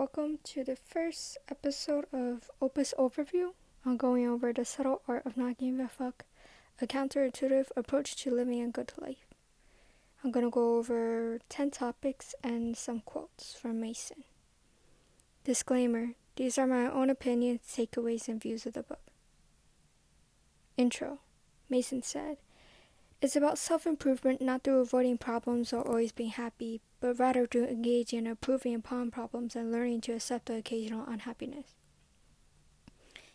Welcome to the first episode of Opus Overview. I'm going over the subtle art of not giving a fuck, a counterintuitive approach to living a good life. I'm to go over 10 topics and some quotes from Manson. Disclaimer These are my own opinions, takeaways, and views of the book. Intro Manson said, It's about self improvement not through avoiding problems or always being happy, but rather through engaging in improving upon problems and learning to accept the occasional unhappiness.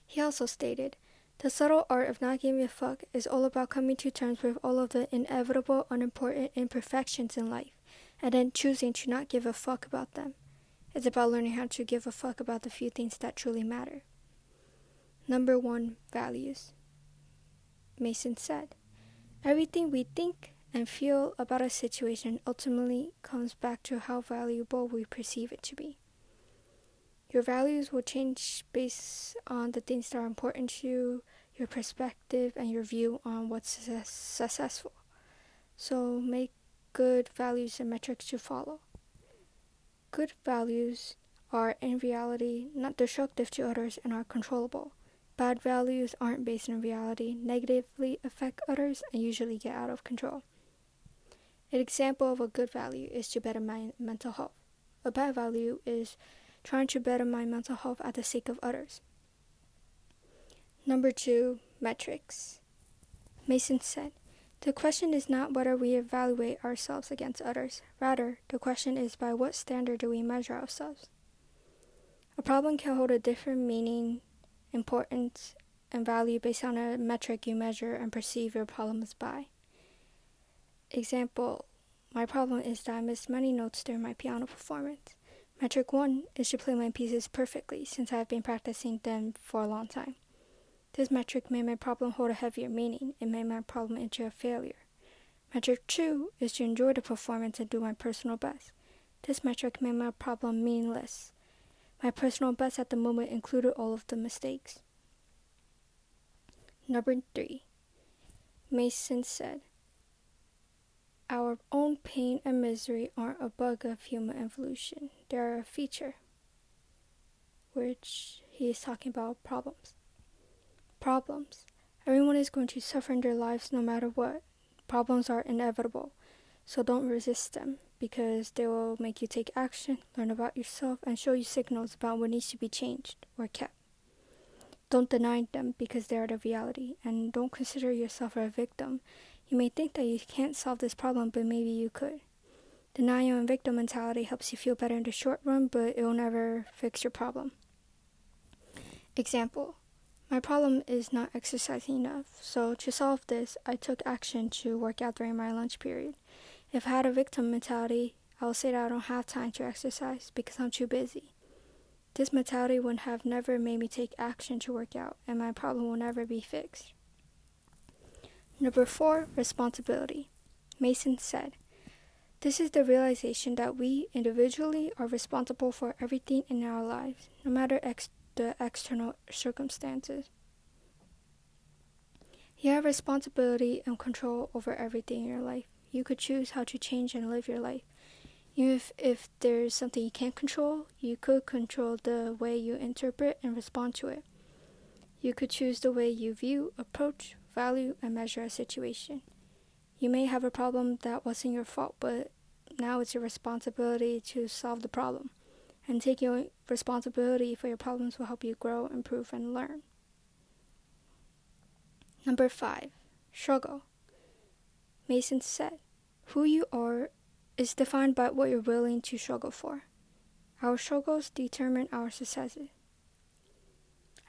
He also stated, the subtle art of not giving a fuck is all about coming to terms with all of the inevitable, unimportant imperfections in life, and then choosing to not give a fuck about them. It's about learning how to give a fuck about the few things that truly matter. Number one, values. Manson said, Everything we think and feel about a situation ultimately comes back to how valuable we perceive it to be. Your values will change based on the things that are important to you, your perspective, and your view on what's success- successful. So make good values and metrics to follow. Good values are, in reality, not destructive to others and are controllable. Bad values aren't based in reality, negatively affect others, and usually get out of control. An example of a good value is to better my mental health. A bad value is trying to better my mental health at the sake of others. Number two, metrics. Manson said, The question is not whether we evaluate ourselves against others. Rather, the question is by what standard do we measure ourselves? A problem can hold a different meaning, importance, and value based on a metric you measure and perceive your problems by. Example My problem is that I missed many notes during my piano performance. Metric 1 is to play my pieces perfectly since I have been practicing them for a long time. This metric made my problem hold a heavier meaning. It made my problem into a failure. Metric 2 is to enjoy the performance and do my personal best. This metric made my problem meaningless. My personal best at the moment included all of the mistakes. Number 3. Manson said, Our own pain and misery aren't a bug of human evolution, they are a feature. Which he is talking about problems problems. Everyone is going to suffer in their lives no matter what. Problems are inevitable, so don't resist them because they will make you take action, learn about yourself, and show you signals about what needs to be changed or kept. Don't deny them because they are the reality, and don't consider yourself a victim. You may think that you can't solve this problem, but maybe you could. Denial and victim mentality helps you feel better in the short run, but it will never fix your problem. Example my problem is not exercising enough, so to solve this, I took action to work out during my lunch period. If I had a victim mentality, I would say that I don't have time to exercise because I'm too busy. This mentality would have never made me take action to work out, and my problem will never be fixed. Number four, responsibility. Manson said, This is the realization that we individually are responsible for everything in our lives, no matter ex- the external circumstances. You have responsibility and control over everything in your life. You could choose how to change and live your life. If, if there's something you can't control, you could control the way you interpret and respond to it. You could choose the way you view, approach, value, and measure a situation. You may have a problem that wasn't your fault, but now it's your responsibility to solve the problem and taking responsibility for your problems will help you grow, improve, and learn. Number five, struggle. Manson said, Who you are is defined by what you're willing to struggle for. Our struggles determine our successes.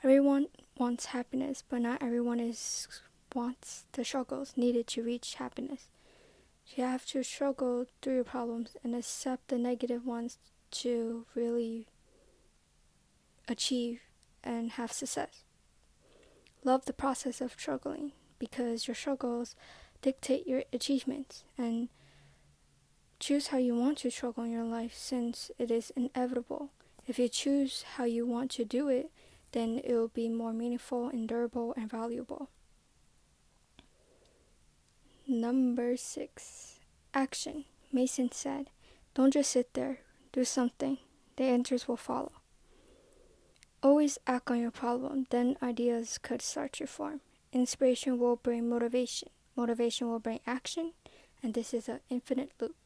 Everyone wants happiness, but not everyone is wants the struggles needed to reach happiness. You have to struggle through your problems and accept the negative ones to really achieve and have success. Love the process of struggling because your struggles dictate your achievements and choose how you want to struggle in your life since it is inevitable. If you choose how you want to do it, then it will be more meaningful, endurable, and valuable. Number six, action. Manson said, Don't just sit there, do something. the answers will follow. Always act on your problem, then ideas could start to form. Inspiration will bring motivation, motivation will bring action, and this is an infinite loop.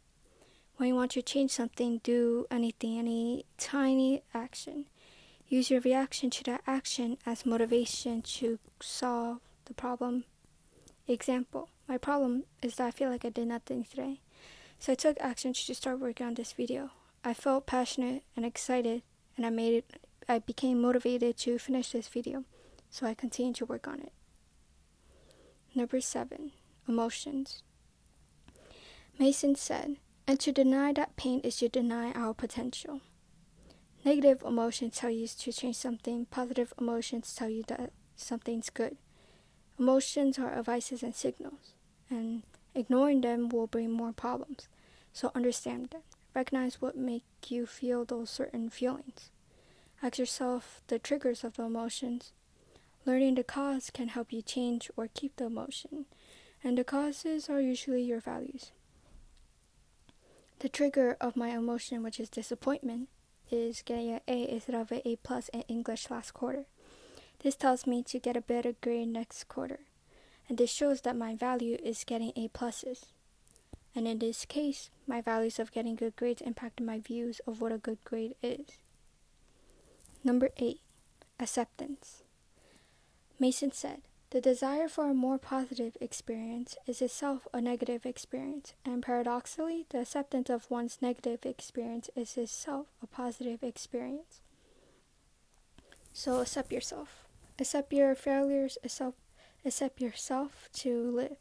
When you want to change something, do anything, any tiny action. Use your reaction to that action as motivation to solve the problem. Example My problem is that I feel like I did nothing today. So I took action to start working on this video. I felt passionate and excited, and I made it. I became motivated to finish this video, so I continued to work on it. Number seven, emotions. Manson said, and to deny that pain is to deny our potential. Negative emotions tell you to change something, positive emotions tell you that something's good. Emotions are advices and signals, and ignoring them will bring more problems. So understand them. Recognize what make you feel those certain feelings. Ask yourself the triggers of the emotions. Learning the cause can help you change or keep the emotion, and the causes are usually your values. The trigger of my emotion, which is disappointment, is getting an A instead of an A plus in English last quarter. This tells me to get a better grade next quarter, and this shows that my value is getting A pluses. And in this case, my values of getting good grades impacted my views of what a good grade is. Number 8. Acceptance. Manson said, The desire for a more positive experience is itself a negative experience, and paradoxically, the acceptance of one's negative experience is itself a positive experience. So accept yourself. Accept your failures, accept, accept yourself to live.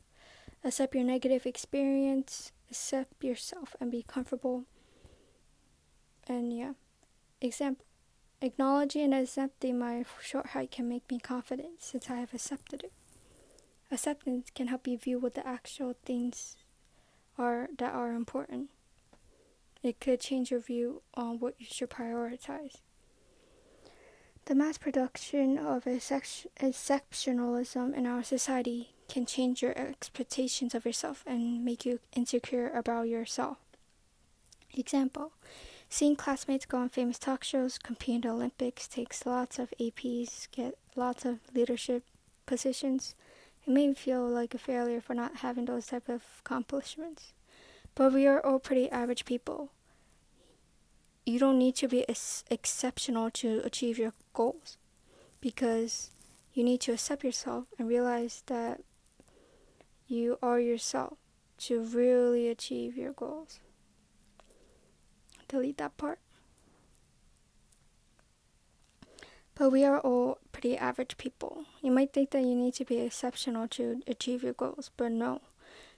Accept your negative experience, accept yourself, and be comfortable. And yeah, example. Acknowledging and accepting my short height can make me confident since I have accepted it. Acceptance can help you view what the actual things are that are important. It could change your view on what you should prioritize. The mass production of exceptionalism in our society can change your expectations of yourself and make you insecure about yourself. Example Seeing classmates go on famous talk shows, compete in the Olympics, takes lots of APs, get lots of leadership positions. It may feel like a failure for not having those type of accomplishments. But we are all pretty average people. You don't need to be ex- exceptional to achieve your goals because you need to accept yourself and realize that you are yourself to really achieve your goals delete that part. But we are all pretty average people. You might think that you need to be exceptional to achieve your goals, but no.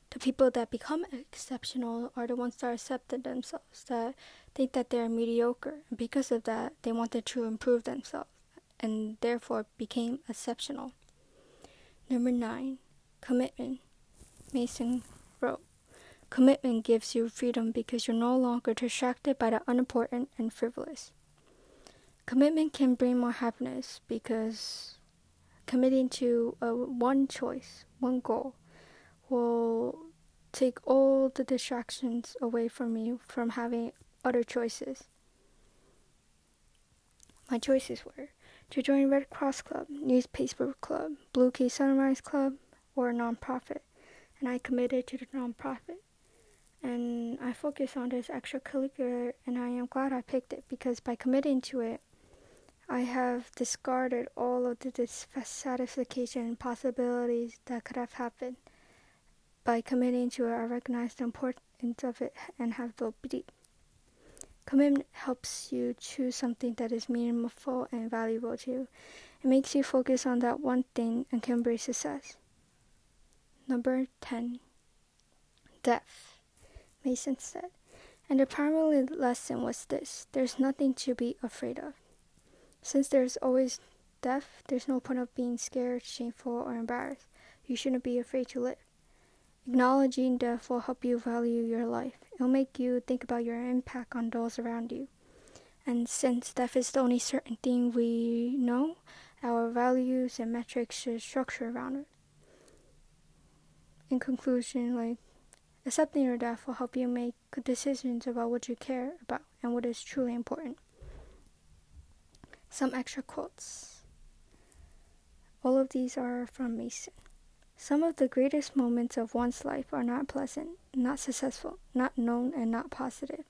The people that become exceptional are the ones that accepted themselves, that think that they're mediocre. Because of that, they wanted to improve themselves and therefore became exceptional. Number nine, commitment. Manson wrote. Commitment gives you freedom because you're no longer distracted by the unimportant and frivolous. Commitment can bring more happiness because committing to a one choice, one goal, will take all the distractions away from you from having other choices. My choices were to join Red Cross Club, Newspaper Club, Blue Key Sunrise Club, or a nonprofit, and I committed to the nonprofit and I focus on this extracurricular, and I am glad I picked it because by committing to it, I have discarded all of the dissatisfaction possibilities that could have happened. By committing to it, I recognize the importance of it and have the belief. Commitment helps you choose something that is meaningful and valuable to you. It makes you focus on that one thing and can bring success. Number 10 Death. Manson said. And the primary lesson was this there's nothing to be afraid of. Since there's always death, there's no point of being scared, shameful, or embarrassed. You shouldn't be afraid to live. Acknowledging death will help you value your life. It'll make you think about your impact on those around you. And since death is the only certain thing we know, our values and metrics should structure around it. In conclusion, like Accepting your death will help you make good decisions about what you care about and what is truly important. Some extra quotes. All of these are from Manson. Some of the greatest moments of one's life are not pleasant, not successful, not known, and not positive.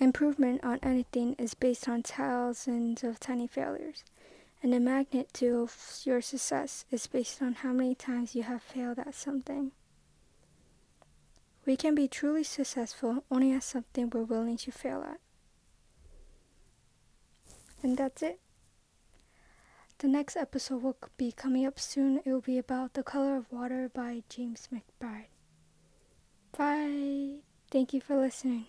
Improvement on anything is based on thousands of tiny failures, and the magnitude of your success is based on how many times you have failed at something. We can be truly successful only at something we're willing to fail at. And that's it. The next episode will be coming up soon. It will be about The Color of Water by James McBride. Bye. Thank you for listening.